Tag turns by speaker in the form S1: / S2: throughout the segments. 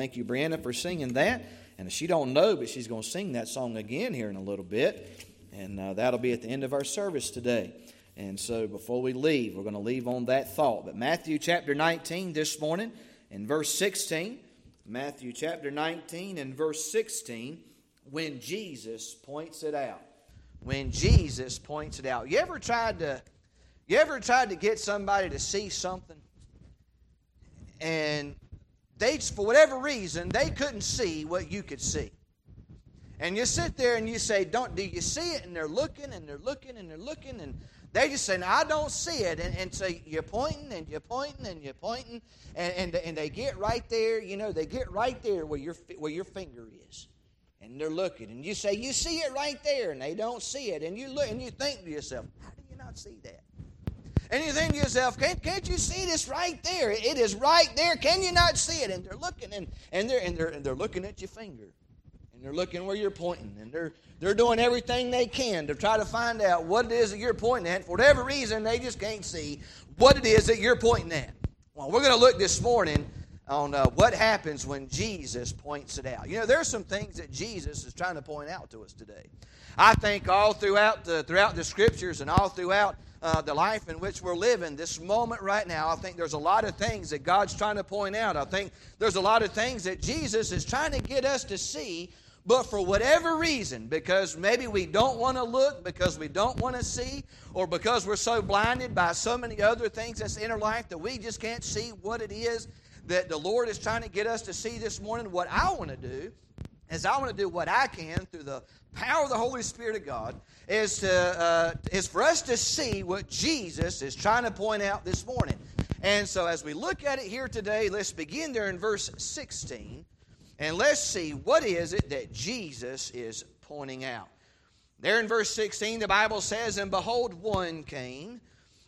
S1: Thank you, Brianna, for singing that. And she don't know, but she's going to sing that song again here in a little bit. And uh, that'll be at the end of our service today. And so before we leave, we're going to leave on that thought. But Matthew chapter 19 this morning in verse 16. Matthew chapter 19 and verse 16, when Jesus points it out. When Jesus points it out. You ever tried to you ever tried to get somebody to see something and they, for whatever reason, they couldn't see what you could see. And you sit there and you say, "Don't do you see it?" And they're looking and they're looking and they're looking and they just say, "I don't see it." And, and so you're pointing and you're pointing and you're pointing and, and and they get right there. You know, they get right there where your where your finger is, and they're looking. And you say, "You see it right there," and they don't see it. And you look and you think to yourself, "How do you not see that?" And you think to yourself, can't, can't you see this right there? It is right there. Can you not see it? And they're looking and, and, they're, and, they're, and they're looking at your finger. And they're looking where you're pointing. And they're, they're doing everything they can to try to find out what it is that you're pointing at. For whatever reason, they just can't see what it is that you're pointing at. Well, we're going to look this morning on uh, what happens when Jesus points it out. You know, there's some things that Jesus is trying to point out to us today. I think all throughout the, throughout the scriptures and all throughout uh, the life in which we're living, this moment right now, I think there's a lot of things that God's trying to point out. I think there's a lot of things that Jesus is trying to get us to see, but for whatever reason, because maybe we don't want to look, because we don't want to see, or because we're so blinded by so many other things that's in our life that we just can't see what it is that the Lord is trying to get us to see this morning. What I want to do is I want to do what I can through the power of the Holy Spirit of God is, to, uh, is for us to see what Jesus is trying to point out this morning. And so as we look at it here today, let's begin there in verse 16 and let's see what is it that Jesus is pointing out. There in verse 16, the Bible says, And behold, one came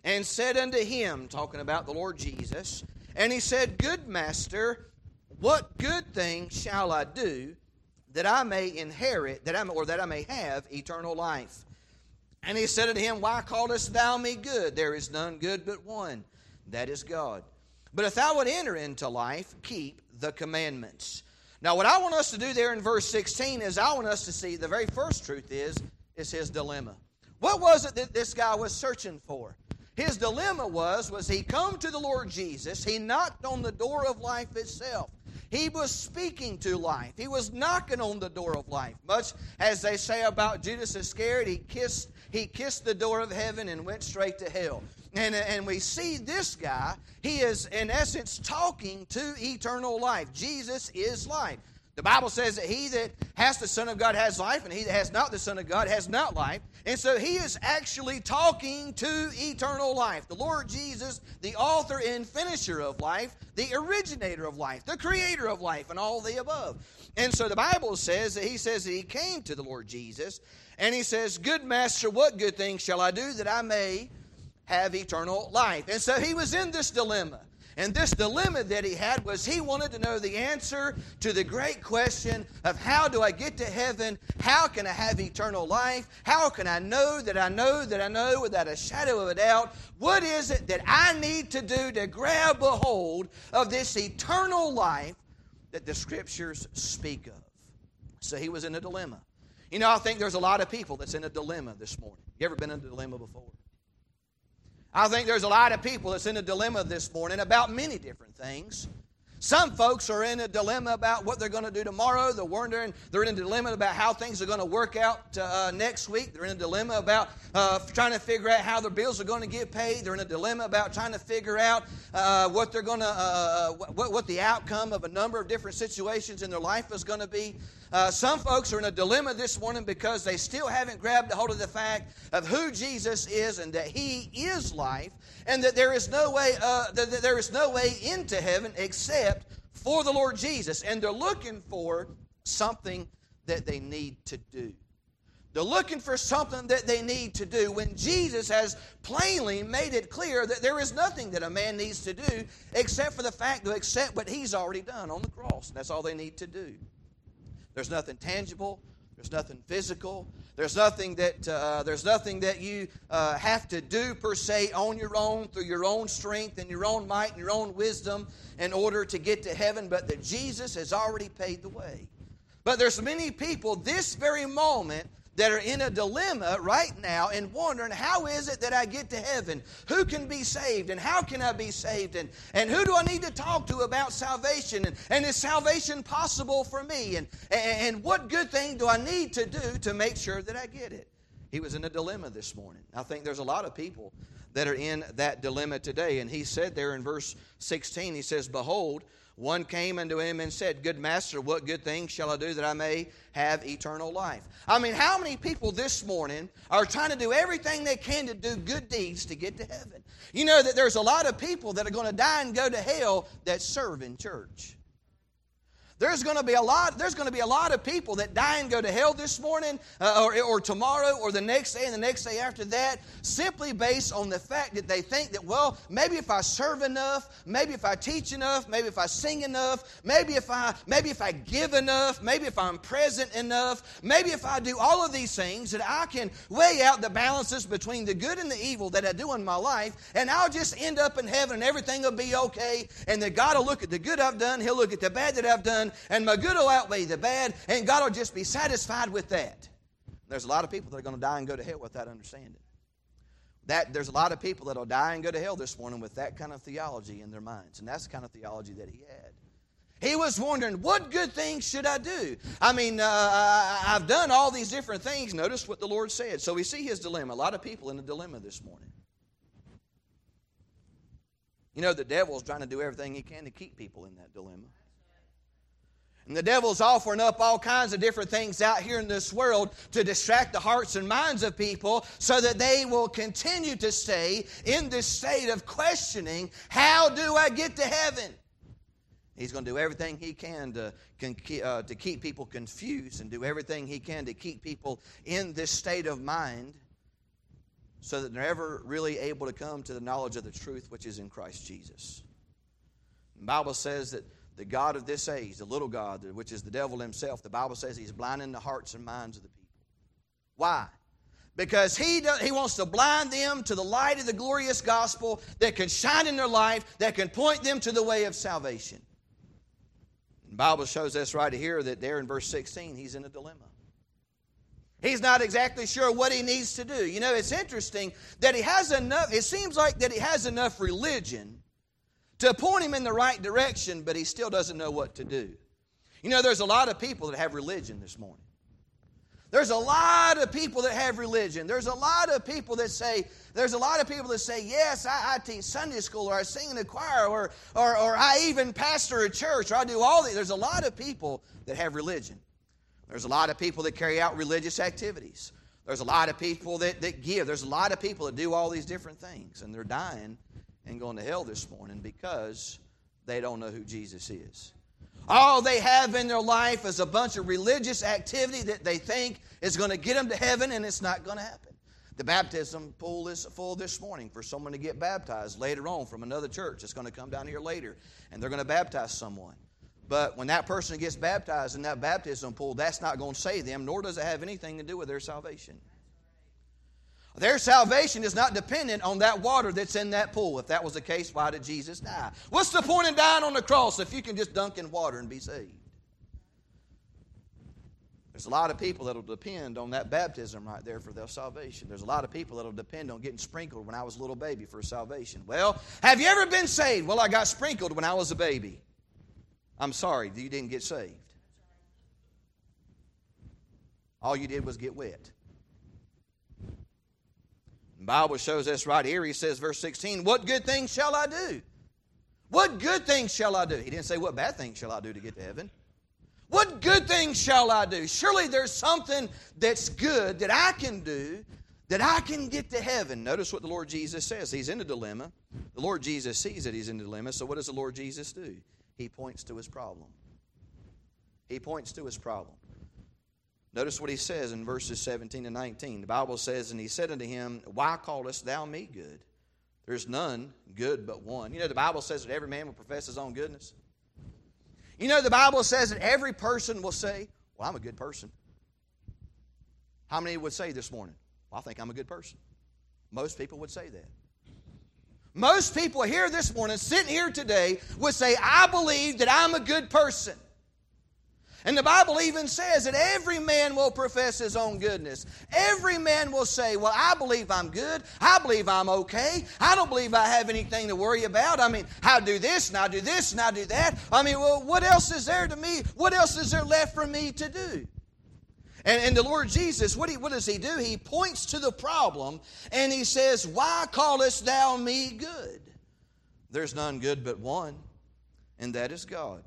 S1: and said unto him, talking about the Lord Jesus, and he said, Good master, what good thing shall I do that I may inherit, that I or that I may have eternal life. And he said unto him, Why callest thou me good? There is none good but one, that is God. But if thou would enter into life, keep the commandments. Now, what I want us to do there in verse 16 is I want us to see the very first truth is, is his dilemma. What was it that this guy was searching for? His dilemma was, was he come to the Lord Jesus, he knocked on the door of life itself. He was speaking to life. He was knocking on the door of life. Much as they say about Judas Iscariot, he kissed, he kissed the door of heaven and went straight to hell. And, and we see this guy, he is in essence talking to eternal life. Jesus is life. The Bible says that he that has the Son of God has life, and he that has not the Son of God has not life. And so he is actually talking to eternal life. The Lord Jesus, the author and finisher of life, the originator of life, the creator of life, and all the above. And so the Bible says that he says that he came to the Lord Jesus, and he says, Good master, what good thing shall I do that I may have eternal life? And so he was in this dilemma. And this dilemma that he had was he wanted to know the answer to the great question of how do I get to heaven? How can I have eternal life? How can I know that I know that I know without a shadow of a doubt? What is it that I need to do to grab a hold of this eternal life that the scriptures speak of? So he was in a dilemma. You know, I think there's a lot of people that's in a dilemma this morning. You ever been in a dilemma before? I think there's a lot of people that's in a dilemma this morning about many different things. Some folks are in a dilemma about what they're going to do tomorrow. They're wondering, they're in a dilemma about how things are going to work out uh, next week. They're in a dilemma about uh, trying to figure out how their bills are going to get paid. They're in a dilemma about trying to figure out uh, what they're going to, uh, uh, what, what the outcome of a number of different situations in their life is going to be. Uh, some folks are in a dilemma this morning because they still haven't grabbed a hold of the fact of who Jesus is and that He is life, and that there is no way, uh, that there is no way into heaven except for the Lord Jesus, and they're looking for something that they need to do. They're looking for something that they need to do when Jesus has plainly made it clear that there is nothing that a man needs to do except for the fact to accept what he's already done on the cross. And That's all they need to do. There's nothing tangible, There's nothing physical. There's nothing that uh, there's nothing that you uh, have to do per se on your own through your own strength and your own might and your own wisdom in order to get to heaven, but that Jesus has already paid the way. But there's many people this very moment that are in a dilemma right now and wondering how is it that I get to heaven? Who can be saved and how can I be saved? And, and who do I need to talk to about salvation? And, and is salvation possible for me? And, and what good thing do I need to do to make sure that I get it? He was in a dilemma this morning. I think there's a lot of people that are in that dilemma today. And he said there in verse 16, he says, Behold, one came unto him and said, Good master, what good thing shall I do that I may have eternal life? I mean, how many people this morning are trying to do everything they can to do good deeds to get to heaven? You know that there's a lot of people that are going to die and go to hell that serve in church. There's going to be a lot. There's going to be a lot of people that die and go to hell this morning, uh, or, or tomorrow, or the next day, and the next day after that, simply based on the fact that they think that, well, maybe if I serve enough, maybe if I teach enough, maybe if I sing enough, maybe if I maybe if I give enough, maybe if I'm present enough, maybe if I do all of these things, that I can weigh out the balances between the good and the evil that I do in my life, and I'll just end up in heaven, and everything will be okay, and that God will look at the good I've done, He'll look at the bad that I've done and my good will outweigh the bad, and God will just be satisfied with that. There's a lot of people that are going to die and go to hell with that understanding. That, there's a lot of people that will die and go to hell this morning with that kind of theology in their minds, and that's the kind of theology that he had. He was wondering, what good things should I do? I mean, uh, I've done all these different things. Notice what the Lord said. So we see his dilemma. A lot of people in a dilemma this morning. You know, the devil's trying to do everything he can to keep people in that dilemma. And the devil's offering up all kinds of different things out here in this world to distract the hearts and minds of people so that they will continue to stay in this state of questioning how do I get to heaven? He's going to do everything he can to, uh, to keep people confused and do everything he can to keep people in this state of mind so that they're never really able to come to the knowledge of the truth which is in Christ Jesus. The Bible says that the God of this age, the little God, which is the devil himself, the Bible says he's blinding the hearts and minds of the people. Why? Because he, he wants to blind them to the light of the glorious gospel that can shine in their life, that can point them to the way of salvation. The Bible shows us right here that there in verse 16, he's in a dilemma. He's not exactly sure what he needs to do. You know, it's interesting that he has enough, it seems like that he has enough religion to point him in the right direction, but he still doesn't know what to do. You know, there's a lot of people that have religion this morning. There's a lot of people that have religion. There's a lot of people that say, there's a lot of people that say, yes, I, I teach Sunday school or I sing in a choir or, or, or I even pastor a church or I do all these. There's a lot of people that have religion. There's a lot of people that carry out religious activities. There's a lot of people that, that give. There's a lot of people that do all these different things and they're dying and going to hell this morning because they don't know who Jesus is. All they have in their life is a bunch of religious activity that they think is going to get them to heaven, and it's not going to happen. The baptism pool is full this morning for someone to get baptized later on from another church. It's going to come down here later, and they're going to baptize someone. But when that person gets baptized in that baptism pool, that's not going to save them, nor does it have anything to do with their salvation. Their salvation is not dependent on that water that's in that pool. If that was the case, why did Jesus die? What's the point in dying on the cross if you can just dunk in water and be saved? There's a lot of people that'll depend on that baptism right there for their salvation. There's a lot of people that'll depend on getting sprinkled when I was a little baby for salvation. Well, have you ever been saved? Well, I got sprinkled when I was a baby. I'm sorry, you didn't get saved. All you did was get wet. The Bible shows us right here. He says, verse 16, What good things shall I do? What good things shall I do? He didn't say, What bad things shall I do to get to heaven? What good things shall I do? Surely there's something that's good that I can do that I can get to heaven. Notice what the Lord Jesus says. He's in a dilemma. The Lord Jesus sees that he's in a dilemma. So what does the Lord Jesus do? He points to his problem. He points to his problem. Notice what he says in verses 17 and 19. The Bible says, And he said unto him, Why callest thou me good? There's none good but one. You know, the Bible says that every man will profess his own goodness. You know, the Bible says that every person will say, Well, I'm a good person. How many would say this morning, well, I think I'm a good person? Most people would say that. Most people here this morning, sitting here today, would say, I believe that I'm a good person. And the Bible even says that every man will profess his own goodness. Every man will say, Well, I believe I'm good. I believe I'm okay. I don't believe I have anything to worry about. I mean, I do this and I do this and I do that. I mean, well, what else is there to me? What else is there left for me to do? And, and the Lord Jesus, what, he, what does he do? He points to the problem and he says, Why callest thou me good? There's none good but one, and that is God.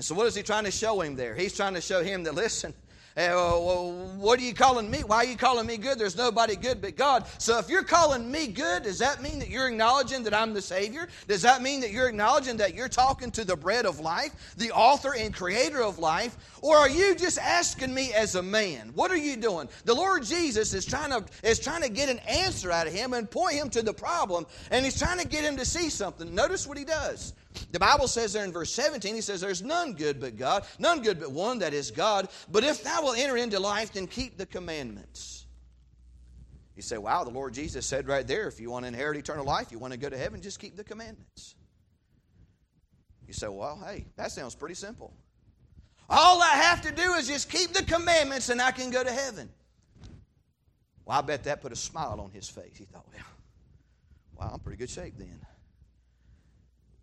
S1: And so, what is he trying to show him there? He's trying to show him that, listen, eh, well, what are you calling me? Why are you calling me good? There's nobody good but God. So if you're calling me good, does that mean that you're acknowledging that I'm the Savior? Does that mean that you're acknowledging that you're talking to the bread of life, the author and creator of life? Or are you just asking me as a man? What are you doing? The Lord Jesus is trying to, is trying to get an answer out of him and point him to the problem, and he's trying to get him to see something. Notice what he does. The Bible says there in verse 17, he says, There's none good but God, none good but one, that is God. But if thou wilt enter into life, then keep the commandments. You say, Wow, the Lord Jesus said right there, if you want to inherit eternal life, you want to go to heaven, just keep the commandments. You say, Well, hey, that sounds pretty simple. All I have to do is just keep the commandments and I can go to heaven. Well, I bet that put a smile on his face. He thought, Well, wow, I'm pretty good shape then.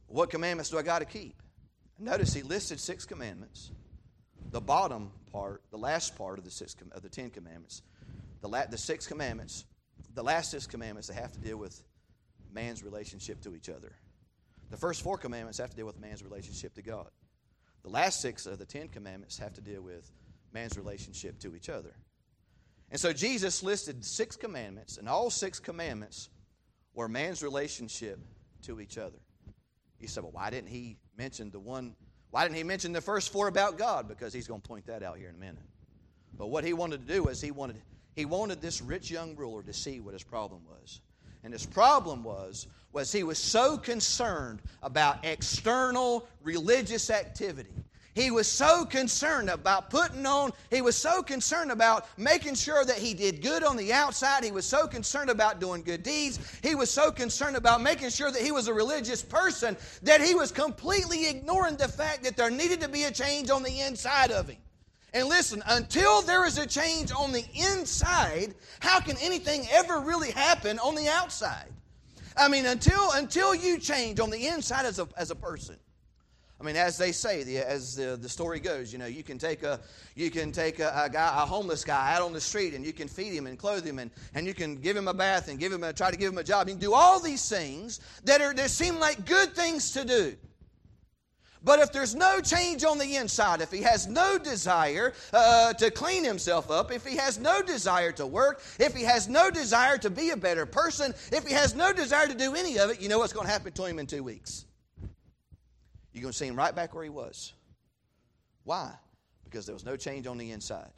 S1: What commandments do I got to keep? Notice he listed six commandments. The bottom part, the last part of the six of the Ten Commandments, the, la- the six commandments, the last six commandments, they have to deal with man's relationship to each other. The first four commandments have to deal with man's relationship to God. The last six of the Ten Commandments have to deal with man's relationship to each other. And so Jesus listed six commandments, and all six commandments were man's relationship to each other. You said, well, why didn't he mention the one? Why didn't he mention the first four about God? Because he's going to point that out here in a minute. But what he wanted to do is he wanted he wanted this rich young ruler to see what his problem was. And his problem was was he was so concerned about external religious activity he was so concerned about putting on, he was so concerned about making sure that he did good on the outside. He was so concerned about doing good deeds. He was so concerned about making sure that he was a religious person that he was completely ignoring the fact that there needed to be a change on the inside of him. And listen, until there is a change on the inside, how can anything ever really happen on the outside? I mean, until, until you change on the inside as a, as a person. I mean, as they say, the, as the, the story goes, you know, you can take a you can take a, a, guy, a homeless guy out on the street, and you can feed him and clothe him, and, and you can give him a bath and give him a, try to give him a job. You can do all these things that are that seem like good things to do. But if there's no change on the inside, if he has no desire uh, to clean himself up, if he has no desire to work, if he has no desire to be a better person, if he has no desire to do any of it, you know what's going to happen to him in two weeks? You're going to see him right back where he was. Why? Because there was no change on the inside.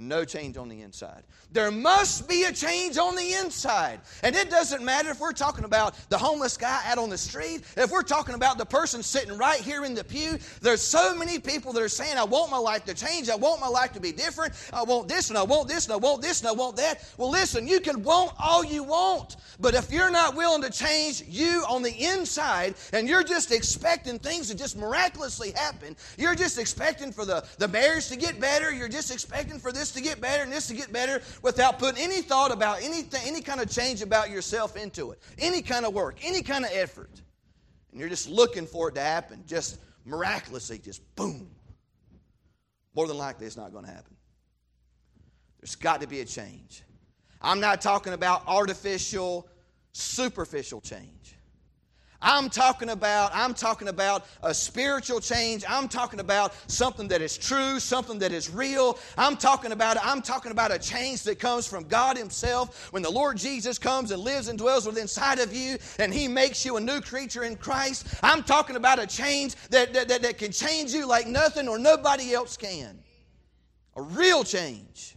S1: No change on the inside. There must be a change on the inside. And it doesn't matter if we're talking about the homeless guy out on the street, if we're talking about the person sitting right here in the pew. There's so many people that are saying, I want my life to change. I want my life to be different. I want this and I want this and I want this and I want that. Well, listen, you can want all you want. But if you're not willing to change you on the inside and you're just expecting things to just miraculously happen, you're just expecting for the, the marriage to get better, you're just expecting for this to get better and this to get better without putting any thought about anything, any kind of change about yourself into it, any kind of work, any kind of effort. And you're just looking for it to happen, just miraculously, just boom. More than likely, it's not going to happen. There's got to be a change. I'm not talking about artificial, superficial change. I'm talking about I'm talking about a spiritual change. I'm talking about something that is true, something that is real. I'm talking about I'm talking about a change that comes from God himself when the Lord Jesus comes and lives and dwells within inside of you and he makes you a new creature in Christ. I'm talking about a change that, that, that, that can change you like nothing or nobody else can. A real change.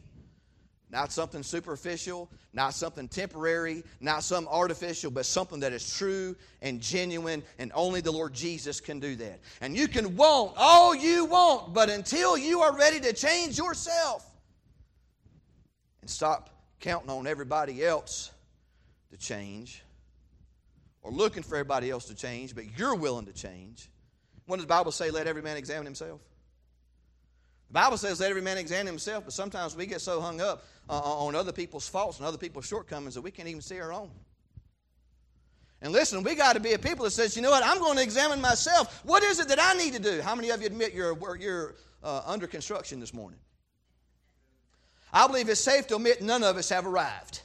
S1: Not something superficial, not something temporary, not some artificial, but something that is true and genuine, and only the Lord Jesus can do that. And you can want all you want, but until you are ready to change yourself, and stop counting on everybody else to change or looking for everybody else to change, but you're willing to change. What does the Bible say? Let every man examine himself. The Bible says let every man examine himself, but sometimes we get so hung up uh, on other people's faults and other people's shortcomings that we can't even see our own. And listen, we got to be a people that says, you know what, I'm going to examine myself. What is it that I need to do? How many of you admit you're, you're uh, under construction this morning? I believe it's safe to admit none of us have arrived.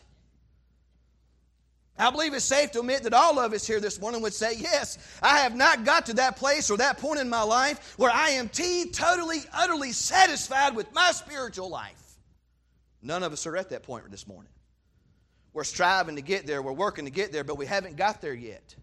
S1: I believe it's safe to admit that all of us here this morning would say, Yes, I have not got to that place or that point in my life where I am totally, utterly satisfied with my spiritual life. None of us are at that point this morning. We're striving to get there, we're working to get there, but we haven't got there yet.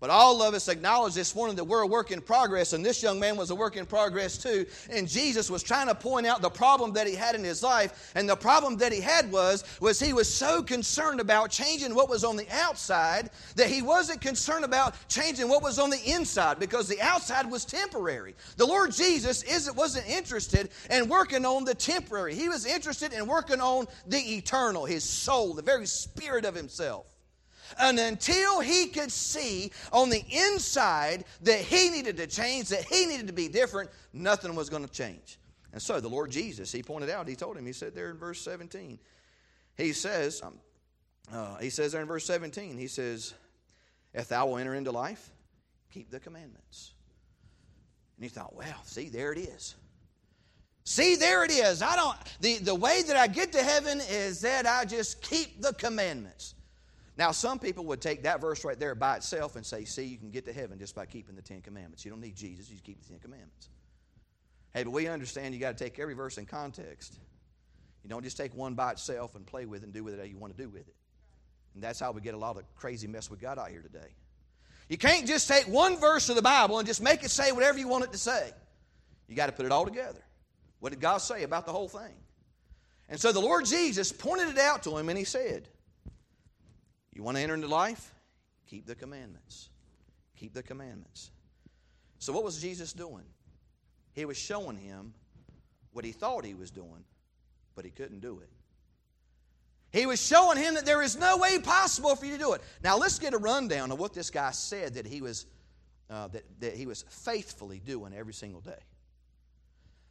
S1: But all of us acknowledge this morning that we're a work in progress, and this young man was a work in progress too. And Jesus was trying to point out the problem that he had in his life. And the problem that he had was, was he was so concerned about changing what was on the outside that he wasn't concerned about changing what was on the inside because the outside was temporary. The Lord Jesus isn't, wasn't interested in working on the temporary. He was interested in working on the eternal, his soul, the very spirit of himself. And until he could see on the inside that he needed to change, that he needed to be different, nothing was going to change. And so the Lord Jesus, he pointed out, he told him, he said there in verse 17, he says, um, uh, he says there in verse 17, he says, If thou will enter into life, keep the commandments. And he thought, well, see, there it is. See, there it is. I don't the, the way that I get to heaven is that I just keep the commandments. Now, some people would take that verse right there by itself and say, see, you can get to heaven just by keeping the Ten Commandments. You don't need Jesus, you just keep the Ten Commandments. Hey, but we understand you got to take every verse in context. You don't just take one by itself and play with it and do with it how you want to do with it. And that's how we get a lot of crazy mess we got out here today. You can't just take one verse of the Bible and just make it say whatever you want it to say. You got to put it all together. What did God say about the whole thing? And so the Lord Jesus pointed it out to him and he said, you want to enter into life? Keep the commandments. Keep the commandments. So, what was Jesus doing? He was showing him what he thought he was doing, but he couldn't do it. He was showing him that there is no way possible for you to do it. Now, let's get a rundown of what this guy said that he was, uh, that, that he was faithfully doing every single day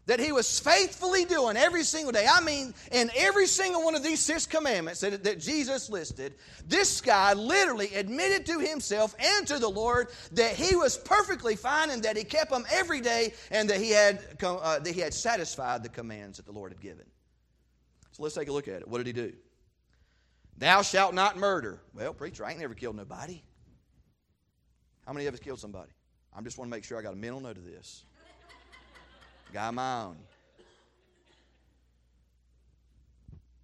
S1: that he was faithfully doing every single day. I mean, in every single one of these six commandments that, that Jesus listed, this guy literally admitted to himself and to the Lord that he was perfectly fine and that he kept them every day and that he had, uh, that he had satisfied the commands that the Lord had given. So let's take a look at it. What did he do? Thou shalt not murder. Well, preacher, I ain't never killed nobody. How many of us killed somebody? I just want to make sure I got a mental note of this. Got my own.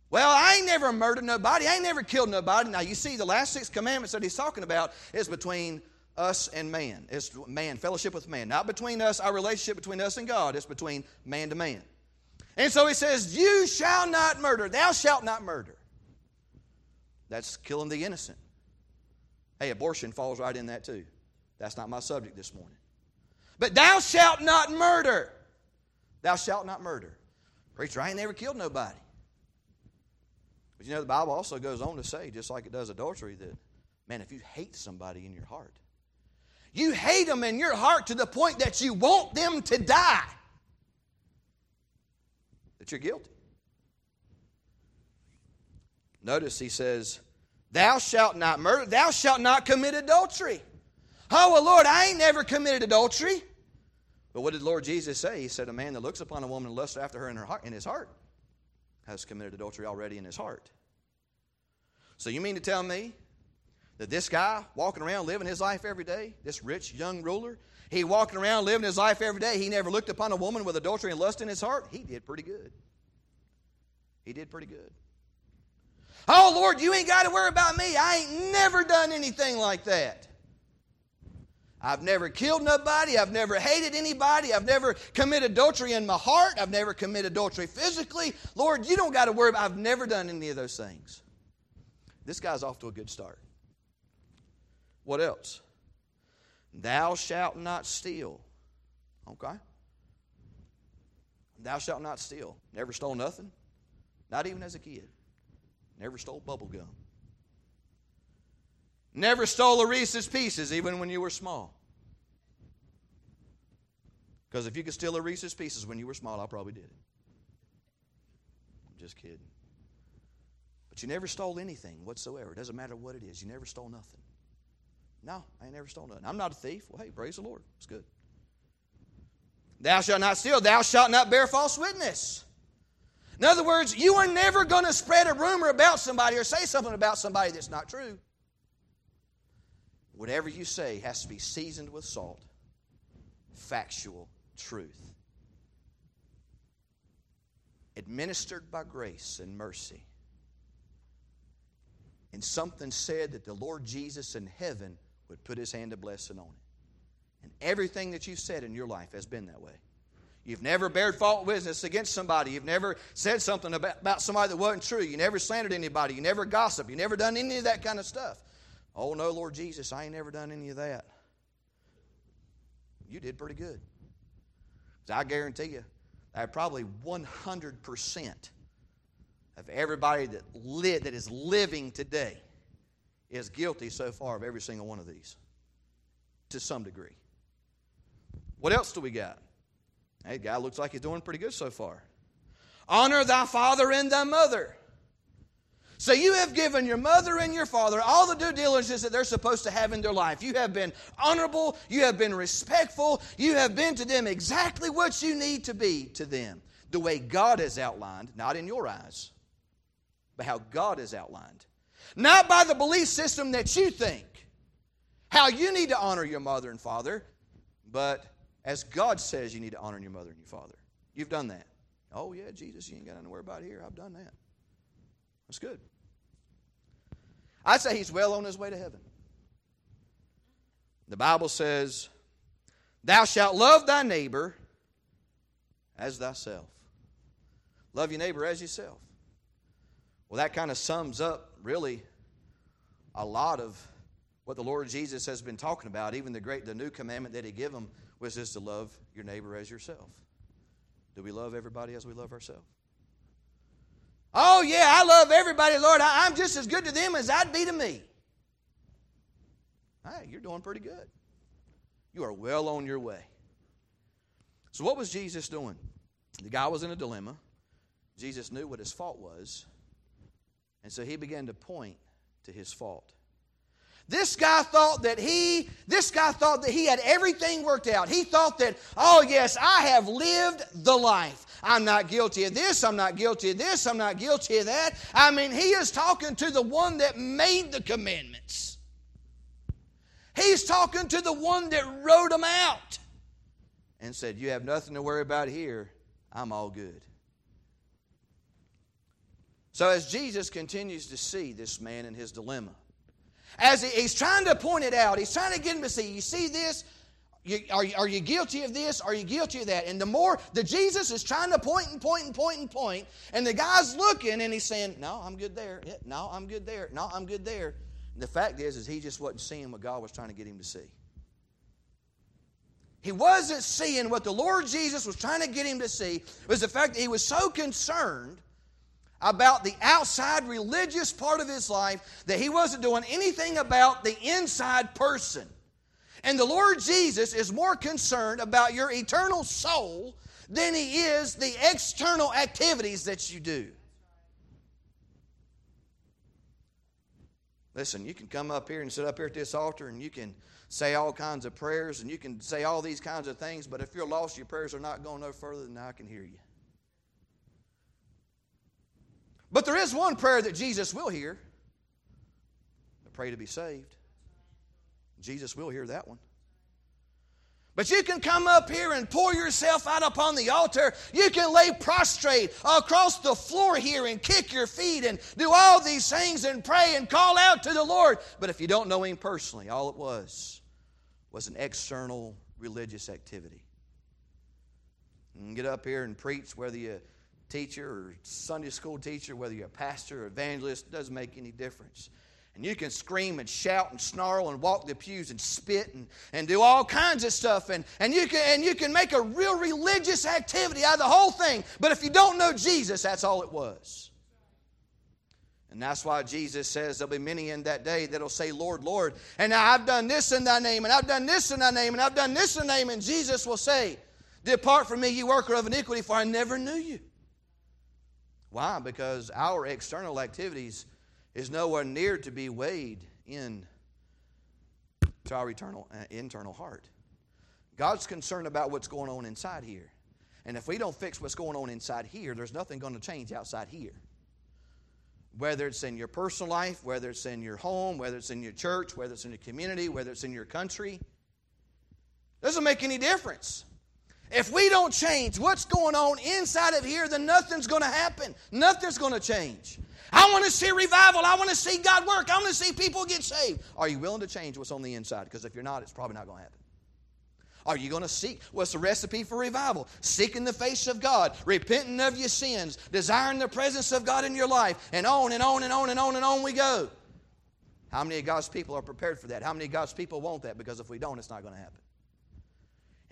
S1: Well, I ain't never murdered nobody. I ain't never killed nobody. Now, you see, the last six commandments that he's talking about is between us and man. It's man, fellowship with man. Not between us, our relationship between us and God. It's between man to man. And so he says, You shall not murder. Thou shalt not murder. That's killing the innocent. Hey, abortion falls right in that too. That's not my subject this morning. But thou shalt not murder. Thou shalt not murder. Preacher, I ain't never killed nobody. But you know, the Bible also goes on to say, just like it does adultery, that, man, if you hate somebody in your heart, you hate them in your heart to the point that you want them to die, that you're guilty. Notice he says, Thou shalt not murder, thou shalt not commit adultery. Oh, well, Lord, I ain't never committed adultery. But what did Lord Jesus say? He said, A man that looks upon a woman and lusts after her in, her heart, in his heart has committed adultery already in his heart. So you mean to tell me that this guy walking around living his life every day, this rich young ruler, he walking around living his life every day, he never looked upon a woman with adultery and lust in his heart? He did pretty good. He did pretty good. Oh, Lord, you ain't got to worry about me. I ain't never done anything like that. I've never killed nobody. I've never hated anybody. I've never committed adultery in my heart. I've never committed adultery physically. Lord, you don't got to worry about I've never done any of those things. This guy's off to a good start. What else? Thou shalt not steal. Okay? Thou shalt not steal. Never stole nothing. Not even as a kid. Never stole bubble gum. Never stole a Reese's Pieces, even when you were small. Because if you could steal a Reese's Pieces when you were small, I probably did it. I'm just kidding. But you never stole anything whatsoever. It doesn't matter what it is. You never stole nothing. No, I ain't never stole nothing. I'm not a thief. Well, hey, praise the Lord. It's good. Thou shalt not steal. Thou shalt not bear false witness. In other words, you are never going to spread a rumor about somebody or say something about somebody that's not true. Whatever you say has to be seasoned with salt, factual truth, administered by grace and mercy. And something said that the Lord Jesus in heaven would put his hand of blessing on it. And everything that you've said in your life has been that way. You've never bared false witness against somebody. You've never said something about, about somebody that wasn't true. You never slandered anybody. You never gossiped. You never done any of that kind of stuff. Oh, no, Lord Jesus, I ain't never done any of that. You did pretty good. I guarantee you, that probably 100% of everybody that, li- that is living today is guilty so far of every single one of these to some degree. What else do we got? Hey, guy looks like he's doing pretty good so far. Honor thy father and thy mother. So you have given your mother and your father all the due diligence that they're supposed to have in their life. You have been honorable, you have been respectful, you have been to them exactly what you need to be to them. The way God has outlined, not in your eyes, but how God has outlined. Not by the belief system that you think, how you need to honor your mother and father, but as God says you need to honor your mother and your father. You've done that. Oh, yeah, Jesus, you ain't got nothing to worry about here. I've done that. That's good. I'd say he's well on his way to heaven. The Bible says, Thou shalt love thy neighbor as thyself. Love your neighbor as yourself. Well, that kind of sums up really a lot of what the Lord Jesus has been talking about. Even the great, the new commandment that He gave them was just to love your neighbor as yourself. Do we love everybody as we love ourselves? Oh, yeah, I love everybody, Lord. I, am just as good to them as I'd be to me. Hey, you're doing pretty good. You are well on your way. So, what was Jesus doing? The guy was in a dilemma. Jesus knew what his fault was. And so he began to point to his fault. This guy thought that he, this guy thought that he had everything worked out. He thought that, oh yes, I have lived the life. I'm not guilty of this, I'm not guilty of this, I'm not guilty of that. I mean, he is talking to the one that made the commandments. He's talking to the one that wrote them out and said, You have nothing to worry about here. I'm all good. So, as Jesus continues to see this man in his dilemma, as he's trying to point it out, he's trying to get him to see, you see this? You, are, are you guilty of this? Are you guilty of that? And the more the Jesus is trying to point and point and point and point, and the guy's looking and he's saying, No, I'm good there. Yeah, no, I'm good there. No, I'm good there. And the fact is, is he just wasn't seeing what God was trying to get him to see. He wasn't seeing what the Lord Jesus was trying to get him to see was the fact that he was so concerned about the outside religious part of his life that he wasn't doing anything about the inside person. And the Lord Jesus is more concerned about your eternal soul than he is the external activities that you do. Listen, you can come up here and sit up here at this altar and you can say all kinds of prayers and you can say all these kinds of things, but if you're lost, your prayers are not going no further than I can hear you. But there is one prayer that Jesus will hear. Pray to be saved. Jesus will hear that one. But you can come up here and pour yourself out upon the altar. You can lay prostrate across the floor here and kick your feet and do all these things and pray and call out to the Lord. But if you don't know Him personally, all it was was an external religious activity. You get up here and preach, whether you teacher or Sunday school teacher, whether you're a pastor or evangelist, doesn't make any difference. And you can scream and shout and snarl and walk the pews and spit and, and do all kinds of stuff. And, and, you can, and you can make a real religious activity out of the whole thing. But if you don't know Jesus, that's all it was. And that's why Jesus says there'll be many in that day that'll say, Lord, Lord. And I've done this in thy name, and I've done this in thy name, and I've done this in thy name. And Jesus will say, Depart from me, you worker of iniquity, for I never knew you. Why? Because our external activities is nowhere near to be weighed in to our eternal, uh, internal heart. God's concerned about what's going on inside here. And if we don't fix what's going on inside here, there's nothing going to change outside here. Whether it's in your personal life, whether it's in your home, whether it's in your church, whether it's in your community, whether it's in your country, doesn't make any difference. If we don't change what's going on inside of here, then nothing's going to happen. Nothing's going to change. I want to see revival. I want to see God work. I want to see people get saved. Are you willing to change what's on the inside? Because if you're not, it's probably not going to happen. Are you going to seek? What's the recipe for revival? Seeking the face of God, repenting of your sins, desiring the presence of God in your life, and on and on and on and on and on we go. How many of God's people are prepared for that? How many of God's people want that? Because if we don't, it's not going to happen.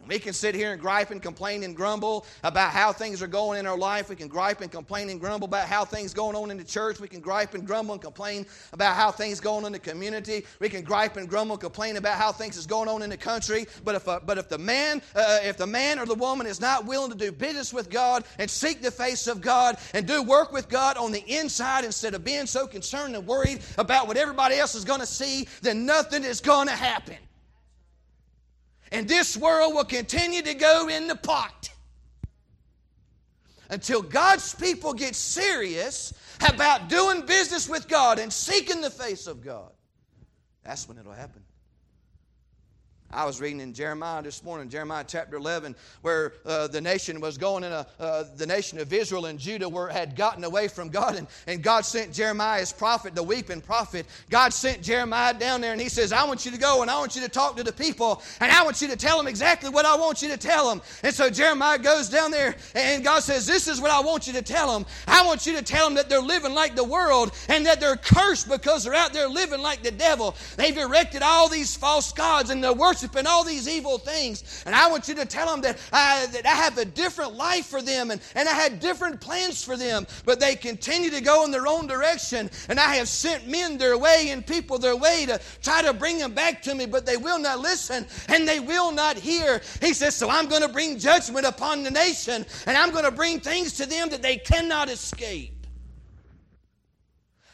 S1: We can sit here and gripe and complain and grumble about how things are going in our life. We can gripe and complain and grumble about how things going on in the church. We can gripe and grumble and complain about how things going on in the community. We can gripe and grumble and complain about how things is going on in the country. But if, uh, but if the man, uh, if the man or the woman is not willing to do business with God and seek the face of God and do work with God on the inside instead of being so concerned and worried about what everybody else is going to see, then nothing is going to happen and this world will continue to go in the pot until God's people get serious about doing business with God and seeking the face of God. That's when it'll happen. I was reading in Jeremiah this morning, Jeremiah chapter 11, where uh, the nation was going in a, uh, the nation of Israel and Judah were, had gotten away from God, and, and God sent Jeremiah's prophet, the weeping prophet. God sent Jeremiah down there, and he says, I want you to go and I want you to talk to the people, and I want you to tell them exactly what I want you to tell them. And so Jeremiah goes down there, and God says, This is what I want you to tell them. I want you to tell them that they're living like the world and that they're cursed because they're out there living like the devil. They've erected all these false gods and they're worshiping worshiping all these evil things. And I want you to tell them that I, that I have a different life for them and, and I had different plans for them. But they continue to go in their own direction. And I have sent men their way and people their way to try to bring them back to me, but they will not listen and they will not hear. He says, So I'm going to bring judgment upon the nation and I'm going to bring things to them that they cannot escape.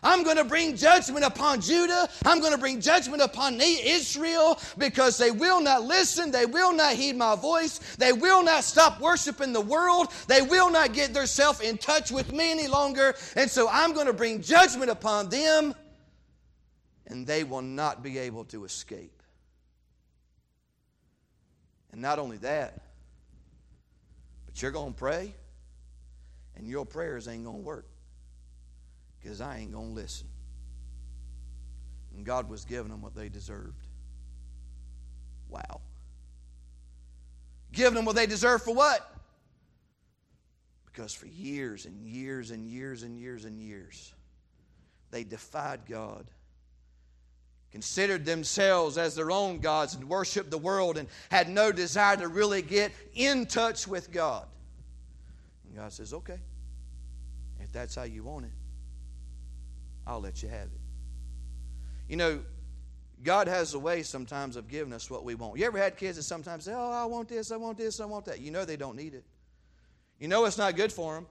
S1: I'm going to bring judgment upon Judah. I'm going to bring judgment upon Israel because they will not listen. They will not heed my voice. They will not stop worshiping the world. They will not get themselves in touch with me any longer. And so I'm going to bring judgment upon them, and they will not be able to escape. And not only that, but you're going to pray, and your prayers ain't going to work because I ain't going to listen. And God was giving them what they deserved. Wow. Giving them what they deserve for what? Because for years and years and years and years and years, they defied God, considered themselves as their own gods, and worshiped the world and had no desire to really get in touch with God. And God says, okay, if that's how you want it, I'll let you have it. You know, God has a way sometimes of giving us what we want. You ever had kids that sometimes say, Oh, I want this, I want this, I want that? You know they don't need it. You know it's not good for them.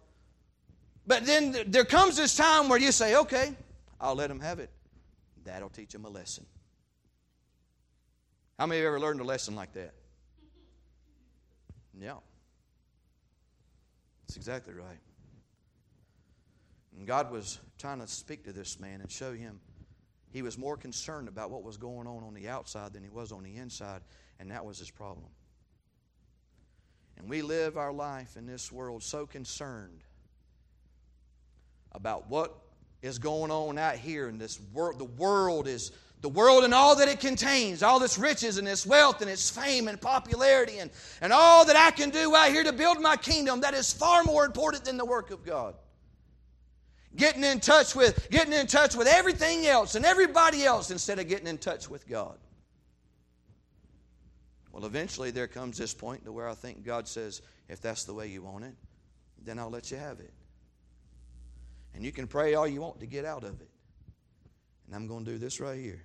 S1: But then there comes this time where you say, Okay, I'll let them have it. That'll teach them a lesson. How many of you ever learned a lesson like that? Yeah. That's exactly right. And God was trying to speak to this man and show him he was more concerned about what was going on on the outside than he was on the inside, and that was his problem. And we live our life in this world so concerned about what is going on out here in this world. The world is the world and all that it contains, all its riches and its wealth and its fame and popularity and, and all that I can do out here to build my kingdom, that is far more important than the work of God getting in touch with getting in touch with everything else and everybody else instead of getting in touch with God. Well, eventually there comes this point to where I think God says, if that's the way you want it, then I'll let you have it. And you can pray all you want to get out of it. And I'm going to do this right here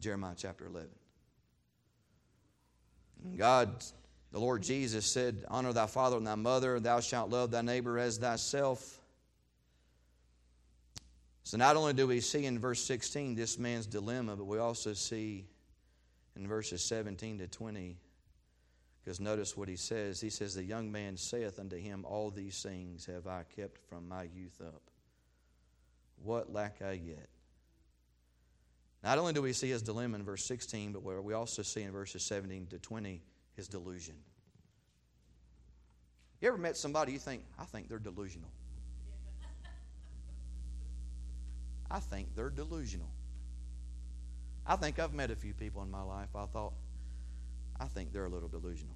S1: Jeremiah chapter 11. And God, the Lord Jesus said, Honor thy father and thy mother, thou shalt love thy neighbor as thyself. So not only do we see in verse 16 this man's dilemma, but we also see in verses 17 to 20, because notice what he says. He says, The young man saith unto him, All these things have I kept from my youth up. What lack I yet? Not only do we see his dilemma in verse 16, but we also see in verses 17 to 20 his delusion. You ever met somebody you think, I think they're delusional? I think they're delusional. I think I've met a few people in my life. I thought, I think they're a little delusional.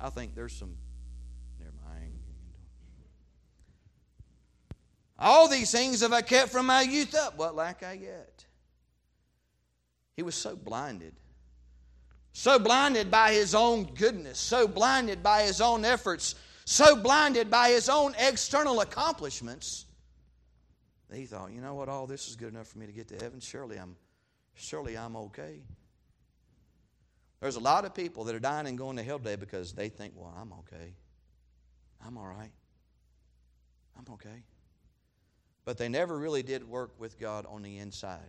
S1: I think there's some. Never mind. All these things have I kept from my youth up. What lack I yet? He was so blinded. So blinded by his own goodness, so blinded by his own efforts, so blinded by his own external accomplishments he thought, you know what, all this is good enough for me to get to heaven. Surely I'm, surely I'm okay. There's a lot of people that are dying and going to hell today because they think, well, I'm okay. I'm all right. I'm okay. But they never really did work with God on the inside.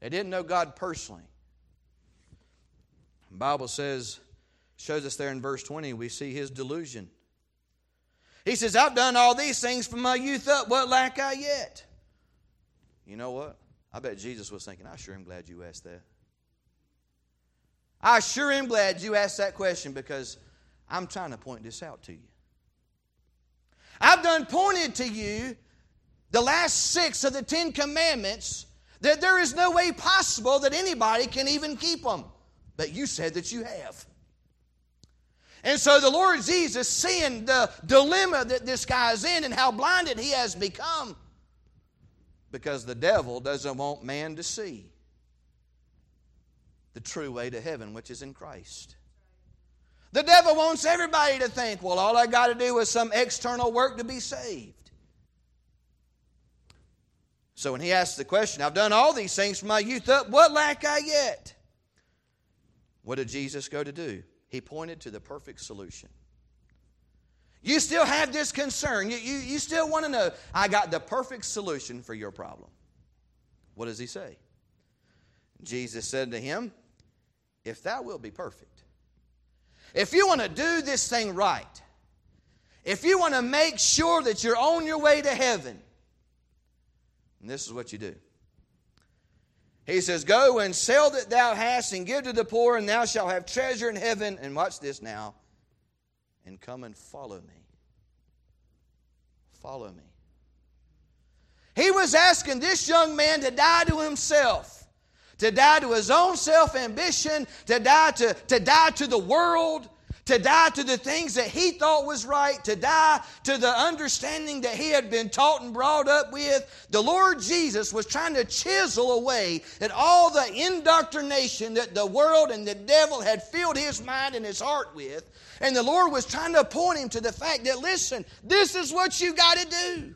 S1: They didn't know God personally. The Bible says, shows us there in verse 20, we see his delusion. He says, I've done all these things from my youth up. What lack I yet? You know what? I bet Jesus was thinking, I sure am glad you asked that. I sure am glad you asked that question because I'm trying to point this out to you. I've done pointed to you the last six of the Ten Commandments that there is no way possible that anybody can even keep them. But you said that you have. And so the Lord Jesus, seeing the dilemma that this guy is in and how blinded he has become, because the devil doesn't want man to see the true way to heaven, which is in Christ. The devil wants everybody to think, well, all I got to do is some external work to be saved. So when he asks the question, I've done all these things from my youth up, what lack I yet? What did Jesus go to do? He pointed to the perfect solution. You still have this concern. You, you, you still want to know, I got the perfect solution for your problem. What does he say? Jesus said to him, If thou wilt be perfect, if you want to do this thing right, if you want to make sure that you're on your way to heaven, and this is what you do he says, Go and sell that thou hast and give to the poor, and thou shalt have treasure in heaven. And watch this now. And come and follow me. Follow me. He was asking this young man to die to himself, to die to his own self ambition, to die to, to die to the world, to die to the things that he thought was right, to die to the understanding that he had been taught and brought up with. The Lord Jesus was trying to chisel away at all the indoctrination that the world and the devil had filled his mind and his heart with. And the Lord was trying to point him to the fact that, listen, this is what you got to do.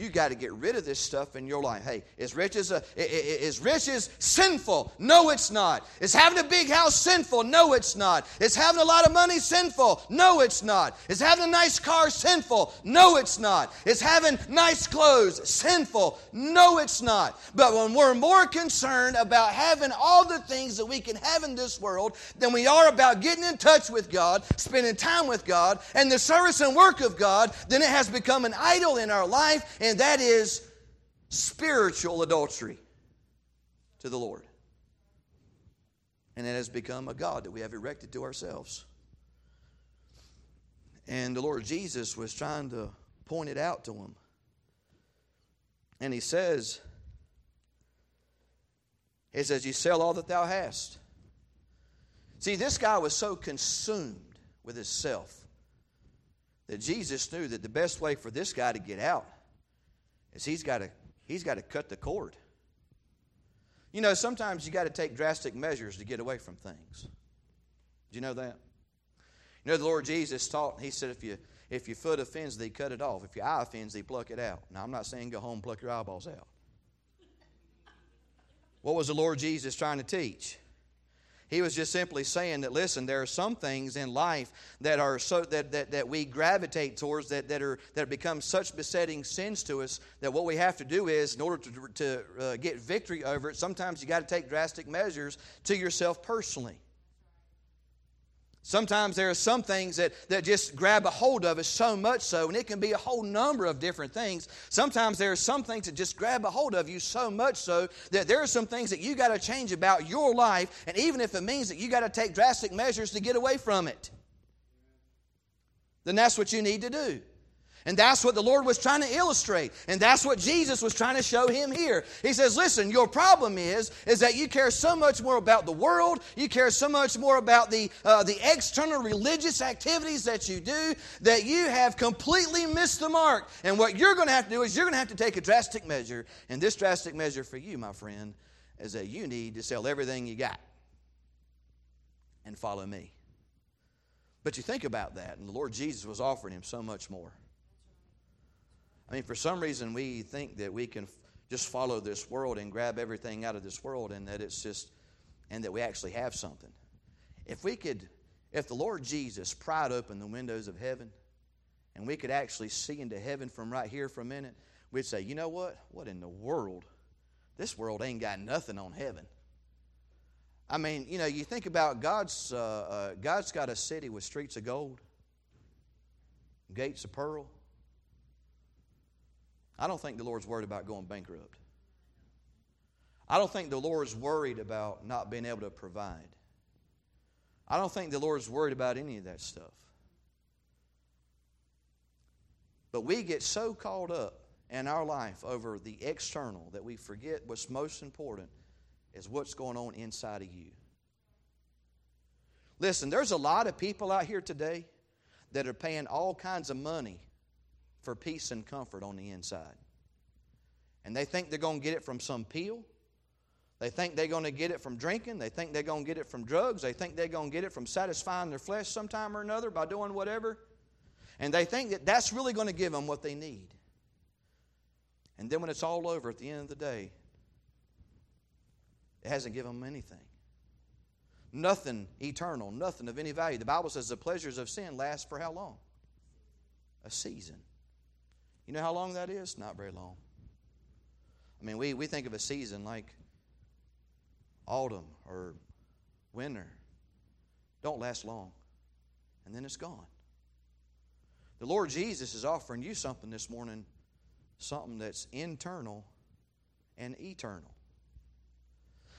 S1: You got to get rid of this stuff in your life. Hey, is riches, a, is riches sinful? No, it's not. Is having a big house sinful? No, it's not. Is having a lot of money sinful? No, it's not. Is having a nice car sinful? No, it's not. Is having nice clothes sinful? No, it's not. But when we're more concerned about having all the things that we can have in this world than we are about getting in touch with God, spending time with God, and the service and work of God, then it has become an idol in our life and that is spiritual adultery to the Lord. And it has become a God that we have erected to ourselves. And the Lord Jesus was trying to point it out to him. And he says, He says, You sell all that thou hast. See, this guy was so consumed with himself that Jesus knew that the best way for this guy to get out is he's got to he's got to cut the cord. You know, sometimes you got to take drastic measures to get away from things. Do you know that? You know, the Lord Jesus taught, He said, if, you, if your foot offends thee, cut it off. If your eye offends thee, pluck it out. Now, I'm not saying go home pluck your eyeballs out. What was the Lord Jesus trying to teach? He was just simply saying that, listen, there are some things in life that are so that, that, that we gravitate towards that, that are that become such besetting sins to us that what we have to do is, in order to, to uh, get victory over it, sometimes you got to take drastic measures to yourself personally. Sometimes there are some things that, that just grab a hold of us so much so, and it can be a whole number of different things. Sometimes there are some things that just grab a hold of you so much so that there are some things that you got to change about your life, and even if it means that you got to take drastic measures to get away from it, then that's what you need to do. And that's what the Lord was trying to illustrate. And that's what Jesus was trying to show him here. He says, listen, your problem is, is that you care so much more about the world, you care so much more about the, uh, the external religious activities that you do, that you have completely missed the mark. And what you're going to have to do is you're going to have to take a drastic measure. And this drastic measure for you, my friend, is that you need to sell everything you got and follow me. But you think about that, and the Lord Jesus was offering him so much more. I mean, for some reason, we think that we can just follow this world and grab everything out of this world and that it's just, and that we actually have something. If we could, if the Lord Jesus pried open the windows of heaven and we could actually see into heaven from right here for a minute, we'd say, you know what? What in the world? This world ain't got nothing on heaven. I mean, you know, you think about God's, uh, uh, God's got a city with streets of gold, gates of pearl. I don't think the Lord's worried about going bankrupt. I don't think the Lord's worried about not being able to provide. I don't think the Lord's worried about any of that stuff. But we get so caught up in our life over the external that we forget what's most important is what's going on inside of you. Listen, there's a lot of people out here today that are paying all kinds of money for peace and comfort on the inside. And they think they're going to get it from some pill. They think they're going to get it from drinking. They think they're going to get it from drugs. They think they're going to get it from satisfying their flesh sometime or another by doing whatever. And they think that that's really going to give them what they need. And then when it's all over at the end of the day, it hasn't given them anything. Nothing eternal, nothing of any value. The Bible says the pleasures of sin last for how long? A season. You know how long that is? Not very long. I mean, we, we think of a season like autumn or winter. Don't last long. And then it's gone. The Lord Jesus is offering you something this morning, something that's internal and eternal.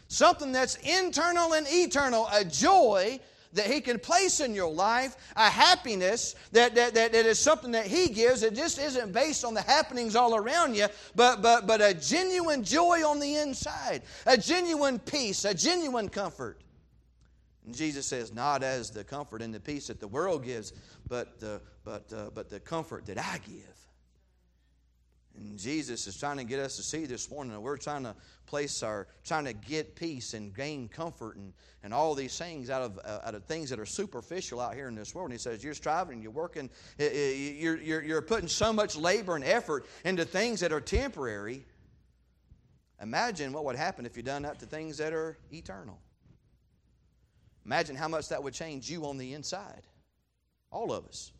S1: Something that's internal and eternal, a joy that He can place in your life, a happiness that, that, that, that is something that He gives. It just isn't based on the happenings all around you, but, but, but a genuine joy on the inside, a genuine peace, a genuine comfort. And Jesus says, not as the comfort and the peace that the world gives, but the, but, uh, but the comfort that I give. And Jesus is trying to get us to see this morning that we're trying to place our, trying to get peace and gain comfort and, and all these things out of, uh, out of things that are superficial out here in this world. And he says, You're striving, you're working, you're, you're, you're putting so much labor and effort into things that are temporary. Imagine what would happen if you done that to things that are eternal. Imagine how much that would change you on the inside. All of us.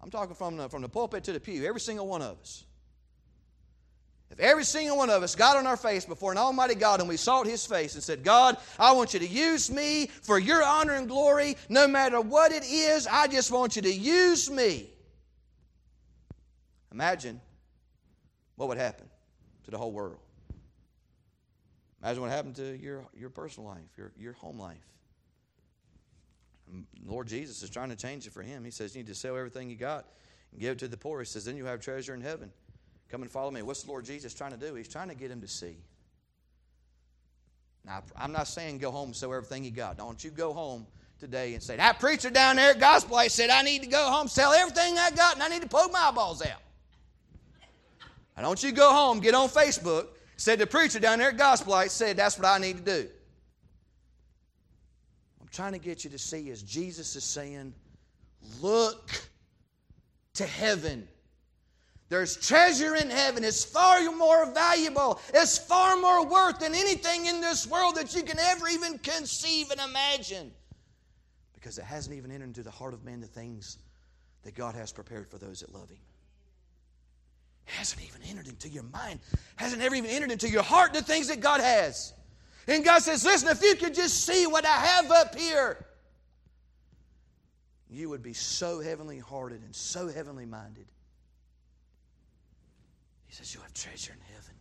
S1: I'm talking from the, from the pulpit to the pew, every single one of us. If every single one of us got on our face before an almighty God and we sought his face and said, God, I want you to use me for your honor and glory, no matter what it is, I just want you to use me. Imagine what would happen to the whole world. Imagine what happened to your, your personal life, your, your home life. Lord Jesus is trying to change it for him. He says, You need to sell everything you got and give it to the poor. He says, Then you have treasure in heaven. Come and follow me. What's the Lord Jesus trying to do? He's trying to get him to see. Now, I'm not saying go home and sell everything you got. Don't you go home today and say, That preacher down there at Gospel Light said, I need to go home, sell everything I got, and I need to poke my eyeballs out. Now, don't you go home, get on Facebook, said the preacher down there at Gospel Light said, That's what I need to do trying to get you to see is Jesus is saying, Look to heaven. There's treasure in heaven. It's far more valuable. It's far more worth than anything in this world that you can ever even conceive and imagine. Because it hasn't even entered into the heart of man the things that God has prepared for those that love Him. It hasn't even entered into your mind, hasn't ever even entered into your heart the things that God has. And God says, Listen, if you could just see what I have up here, you would be so heavenly hearted and so heavenly minded. He says, You'll have treasure in heaven.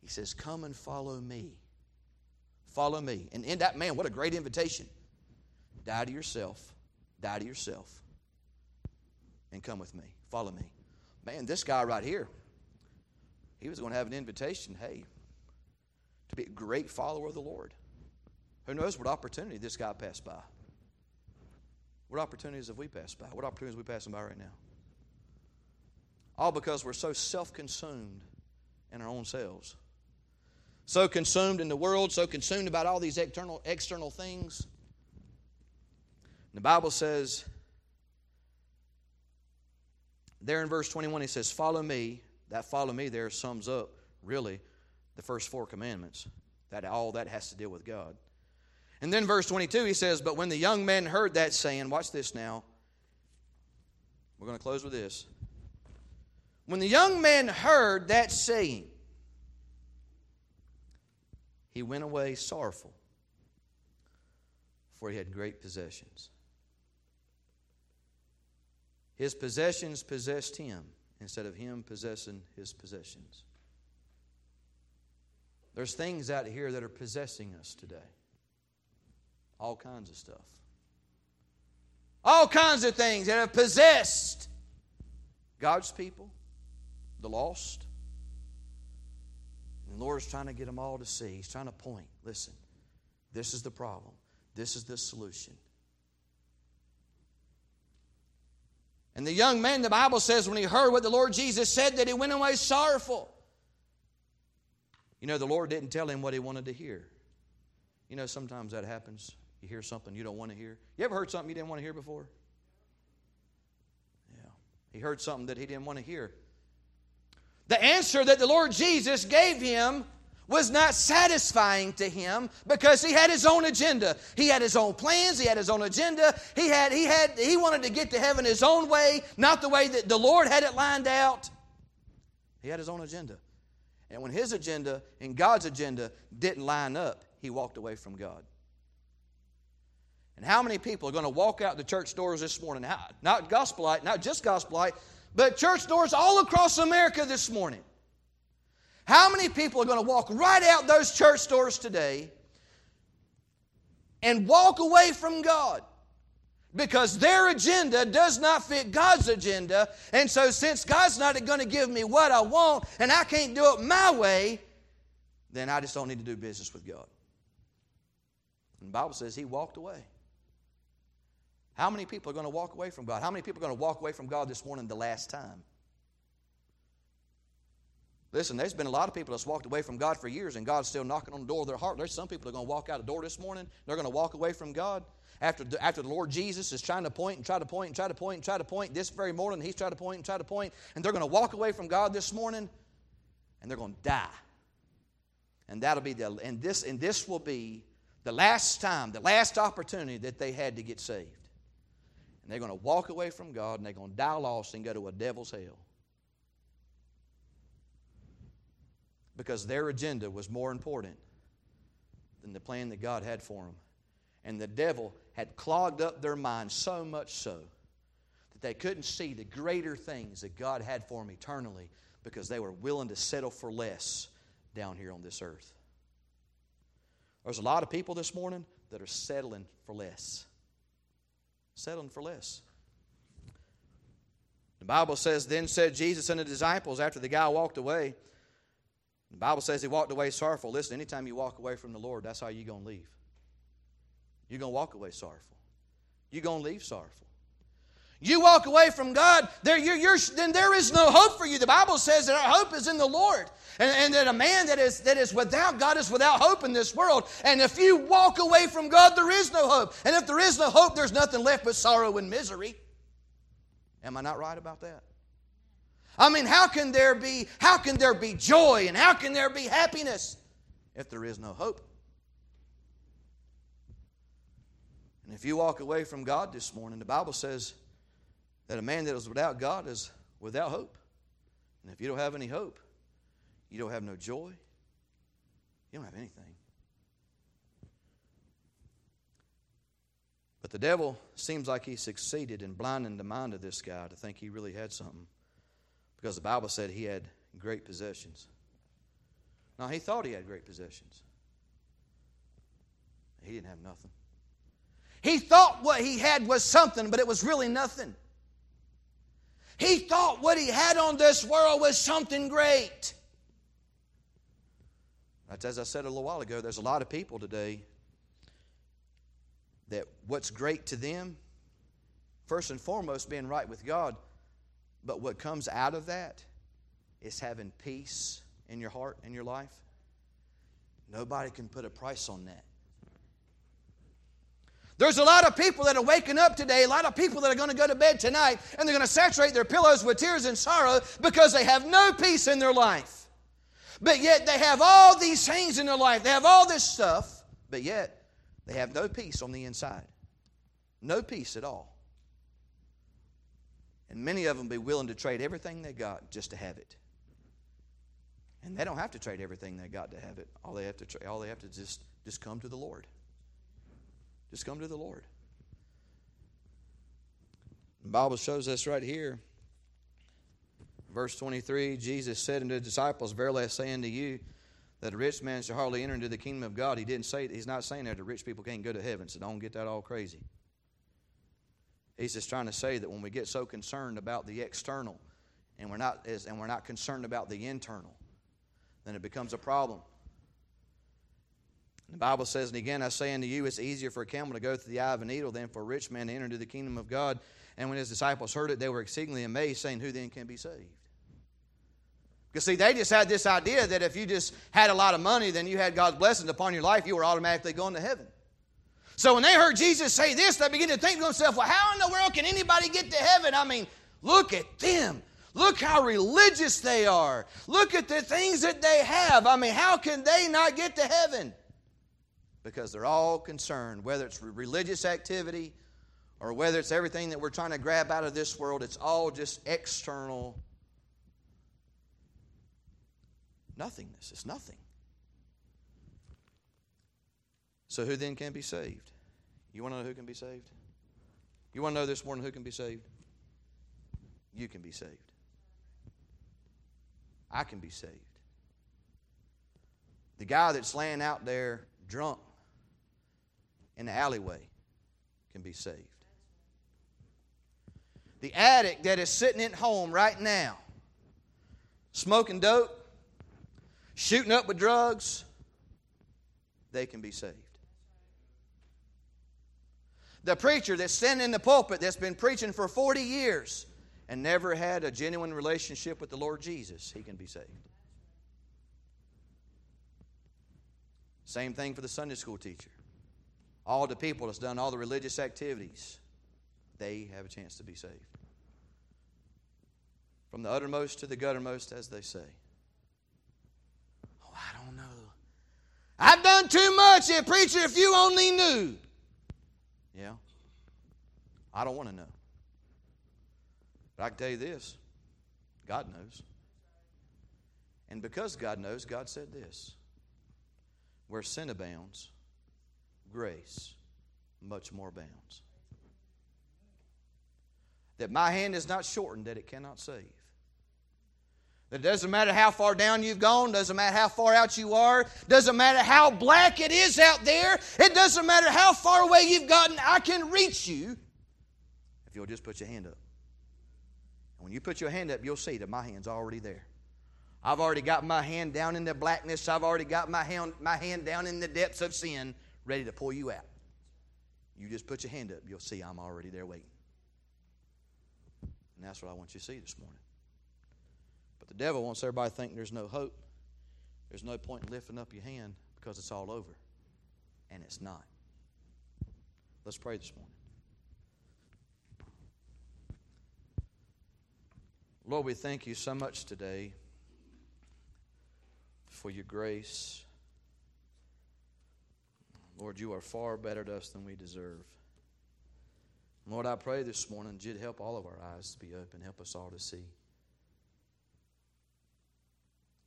S1: He says, Come and follow me. Follow me. And in that, man, what a great invitation. Die to yourself. Die to yourself. And come with me. Follow me. Man, this guy right here, he was going to have an invitation. Hey, to be a great follower of the Lord. Who knows what opportunity this guy passed by? What opportunities have we passed by? What opportunities are we passing by right now? All because we're so self consumed in our own selves. So consumed in the world, so consumed about all these external, external things. The Bible says, there in verse 21, he says, Follow me. That follow me there sums up, really, the first four commandments. That all that has to deal with God. And then verse 22, he says, But when the young men heard that saying, watch this now. We're going to close with this. When the young man heard that saying, he went away sorrowful, for he had great possessions. His possessions possessed him instead of him possessing his possessions. There's things out here that are possessing us today. All kinds of stuff. All kinds of things that have possessed God's people, the lost. And the Lord is trying to get them all to see. He's trying to point. Listen, this is the problem. This is the solution. And the young man, the Bible says, when he heard what the Lord Jesus said, that he went away sorrowful. You know, the Lord didn't tell him what he wanted to hear. You know, sometimes that happens. You hear something you don't want to hear. You ever heard something you didn't want to hear before? Yeah. He heard something that he didn't want to hear. The answer that the Lord Jesus gave him was not satisfying to him because he had his own agenda. He had his own plans, he had his own agenda. He had he had he wanted to get to heaven his own way, not the way that the Lord had it lined out. He had his own agenda. And when his agenda and God's agenda didn't line up, he walked away from God. And how many people are going to walk out the church doors this morning? Not Gospel Light, not just Gospel Light, but church doors all across America this morning. How many people are going to walk right out those church doors today and walk away from God? Because their agenda does not fit God's agenda. And so, since God's not going to give me what I want and I can't do it my way, then I just don't need to do business with God. And the Bible says he walked away. How many people are going to walk away from God? How many people are going to walk away from God this morning the last time? Listen, there's been a lot of people that's walked away from God for years, and God's still knocking on the door of their heart. There's some people that are going to walk out the door this morning. They're going to walk away from God after the, after the Lord Jesus is trying to point and try to point and try to point and try to point. This very morning, He's trying to point and try to point, and they're going to walk away from God this morning, and they're going to die. And that'll be the and this and this will be the last time, the last opportunity that they had to get saved. And they're going to walk away from God, and they're going to die lost and go to a devil's hell. Because their agenda was more important than the plan that God had for them. And the devil had clogged up their minds so much so that they couldn't see the greater things that God had for them eternally because they were willing to settle for less down here on this earth. There's a lot of people this morning that are settling for less. Settling for less. The Bible says, Then said Jesus and the disciples after the guy walked away, the Bible says he walked away sorrowful. Listen, anytime you walk away from the Lord, that's how you're going to leave. You're going to walk away sorrowful. You're going to leave sorrowful. You walk away from God, there, you're, you're, then there is no hope for you. The Bible says that our hope is in the Lord. And, and, that a man that is, that is without God is without hope in this world. And if you walk away from God, there is no hope. And if there is no hope, there's nothing left but sorrow and misery. Am I not right about that? I mean, how can there be, how can there be joy and how can there be happiness if there is no hope? And if you walk away from God this morning, the Bible says that a man that is without God is without hope. And if you don't have any hope, you don't have no joy, you don't have anything. But the devil seems like he succeeded in blinding the mind of this guy to think he really had something because the Bible said he had great possessions. Now, he thought he had great possessions. He didn't have nothing. He thought what he had was something, but it was really nothing. He thought what he had on this world was something great. That's as I said a little while ago, there's a lot of people today that what's great to them, first and foremost, being right with God, but what comes out of that is having peace in your heart and your life. Nobody can put a price on that. There's a lot of people that are waking up today, a lot of people that are going to go to bed tonight, and they're going to saturate their pillows with tears and sorrow because they have no peace in their life. But yet they have all these things in their life, they have all this stuff, but yet they have no peace on the inside. No peace at all. And many of them be willing to trade everything they got just to have it. And they don't have to trade everything they got to have it. All they have to all they have to just just come to the Lord. Just come to the Lord. The Bible shows us right here. Verse 23 Jesus said unto the disciples, Verily I say unto you, that a rich man shall hardly enter into the kingdom of God. He didn't say, he's not saying that the rich people can't go to heaven, so don't get that all crazy. He's just trying to say that when we get so concerned about the external and we're not, and we're not concerned about the internal, then it becomes a problem. The Bible says, and again I say unto you, it's easier for a camel to go through the eye of a needle than for a rich man to enter into the kingdom of God. And when his disciples heard it, they were exceedingly amazed, saying, Who then can be saved? Because, see, they just had this idea that if you just had a lot of money, then you had God's blessings upon your life, you were automatically going to heaven. So when they heard Jesus say this, they began to think to themselves, well, how in the world can anybody get to heaven? I mean, look at them. Look how religious they are. Look at the things that they have. I mean, how can they not get to heaven? because they're all concerned, whether it's religious activity or whether it's everything that we're trying to grab out of this world, it's all just external nothingness. It's nothing. So, who then can be saved? You want to know who can be saved? You want to know this morning who can be saved? You can be saved. I can be saved. The guy that's laying out there drunk in the alleyway can be saved. The addict that is sitting at home right now, smoking dope, shooting up with drugs, they can be saved. The preacher that's sitting in the pulpit that's been preaching for 40 years and never had a genuine relationship with the Lord Jesus, he can be saved. Same thing for the Sunday school teacher all the people that's done all the religious activities, they have a chance to be saved. From the uttermost to the guttermost, as they say. Oh, I don't know. I've done too much. Yeah, preacher, if you only knew. Yeah. I don't want to know. But I can tell you this God knows. And because God knows, God said this where sin abounds, grace much more abounds. That my hand is not shortened that it cannot save. That doesn't matter how far down you've gone, doesn't matter how far out you are, doesn't matter how black it is out there, it doesn't matter how far away you've gotten, I can reach you if you'll just put your hand up. And when you put your hand up, you'll see that my hand's already there. I've already got my hand down in the blackness, I've already got my hand, my hand down in the depths of sin ready to pull you out. You just put your hand up, you'll see I'm already there waiting. And that's what I want you to see this morning. But the devil wants everybody to think there's no hope. There's no point in lifting up your hand because it's all over. And it's not. Let's pray this morning. Lord, we thank you so much today for your grace. Lord, you are far better to us than we deserve. Lord, I pray this morning that you'd help all of our eyes to be open, help us all to see.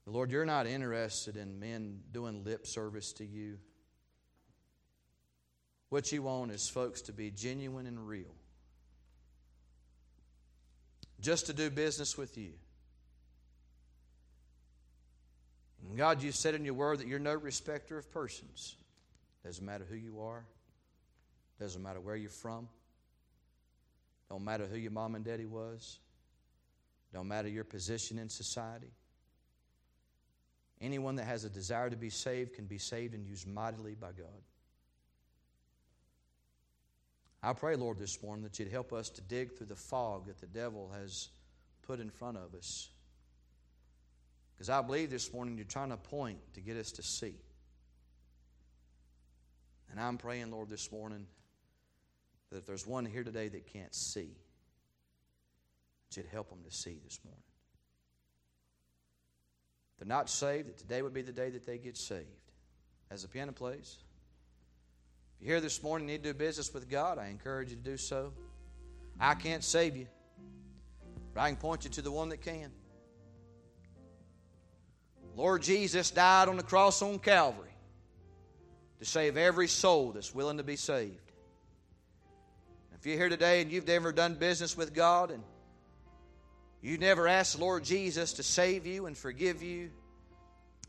S1: Lord, you're not interested in men doing lip service to you. What you want is folks to be genuine and real, just to do business with you. And God, you said in your word that you're no respecter of persons. Doesn't matter who you are, doesn't matter where you're from, don't matter who your mom and daddy was, don't matter your position in society. Anyone that has a desire to be saved can be saved and used mightily by God. I pray, Lord, this morning that you'd help us to dig through the fog that the devil has put in front of us. Because I believe this morning you're trying to point to get us to see. And I'm praying, Lord, this morning that if there's one here today that can't see, that you'd help them to see this morning. They're not saved, that today would be the day that they get saved. As the piano plays, if you're here this morning and need to do business with God, I encourage you to do so. I can't save you, but I can point you to the one that can. Lord Jesus died on the cross on Calvary to save every soul that's willing to be saved. If you're here today and you've never done business with God and you've never asked the Lord Jesus to save you and forgive you,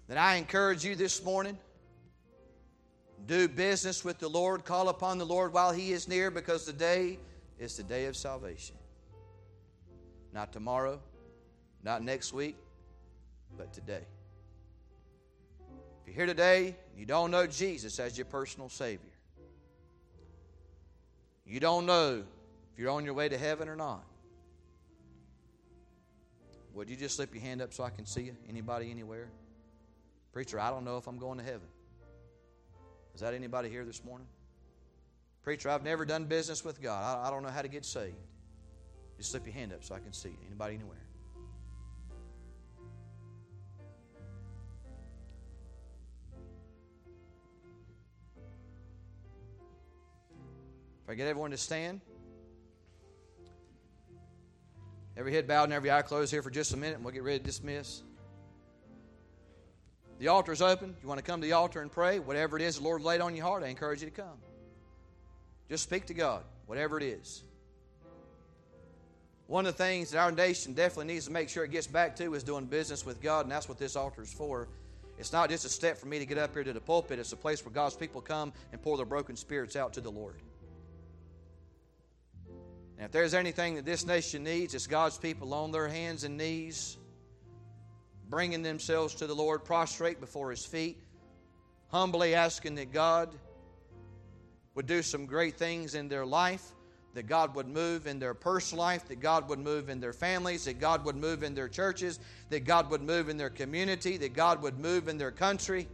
S1: then I encourage you this morning do business with the Lord, call upon the Lord while He is near because today is the day of salvation. Not tomorrow, not next week, but today. If you're here today and you don't know Jesus as your personal Savior, you don't know if you're on your way to heaven or not. Would you just slip your hand up so I can see you? Anybody, anywhere? Preacher, I don't know if I'm going to heaven. Is that anybody here this morning? Preacher, I've never done business with God. I, don't know how to get saved. Just slip your hand up so I can see you. Anybody, anywhere? If I get everyone to stand, every head bowed and every eye closed here for just a minute, and we'll get ready to dismiss. The altar is open. You want to come to the altar and pray, whatever it is the Lord laid on your heart, I encourage you to come. Just speak to God, whatever it is. One of the things that our nation definitely needs to make sure it gets back to is doing business with God, and that's what this altar is for. It's not just a step for me to get up here to the pulpit, it's a place where God's people come and pour their broken spirits out to the Lord. And if there's anything that this nation needs, it's God's people on their hands and knees, bringing themselves to the Lord, prostrate before His feet, humbly asking that God would do some great things in their life, that God would move in their personal life, that God would move in their families, that God would move in their churches, that God would move in their community, that God would move in their country.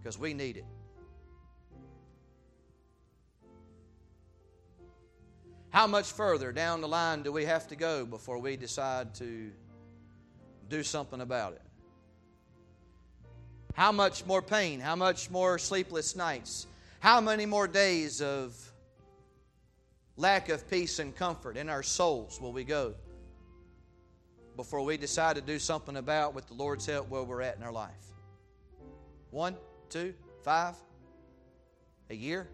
S1: Because we need it. How much further down the line do we have to go before we decide to do something about it? How much more pain? How much more sleepless nights? How many more days of lack of peace and comfort in our souls will we go before we decide to do something about, with the Lord's help, where we're at in our life? One, two, five, a year?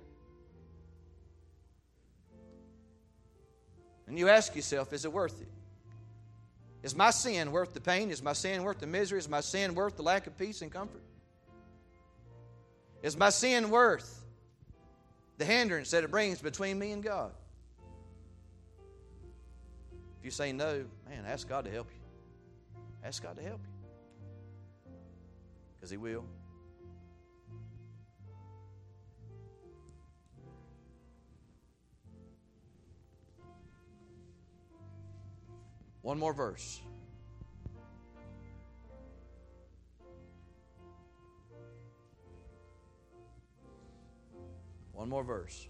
S1: And you ask yourself, is it worth it? Is my sin worth the pain? Is my sin worth the misery? Is my sin worth the lack of peace and comfort? Is my sin worth the hindrance that it brings between me and God? If you say no, man, ask God to help you. Ask God to help you. Because He will. One more verse. One more verse.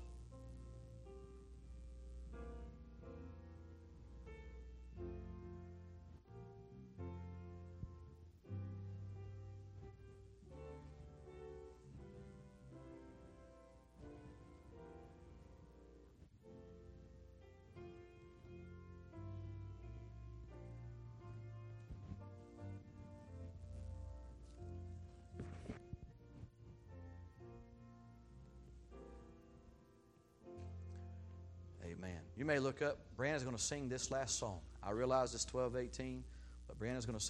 S1: You may look up. Brandon's going to sing this last song. I realize it's 1218, but Brandon's going to sing.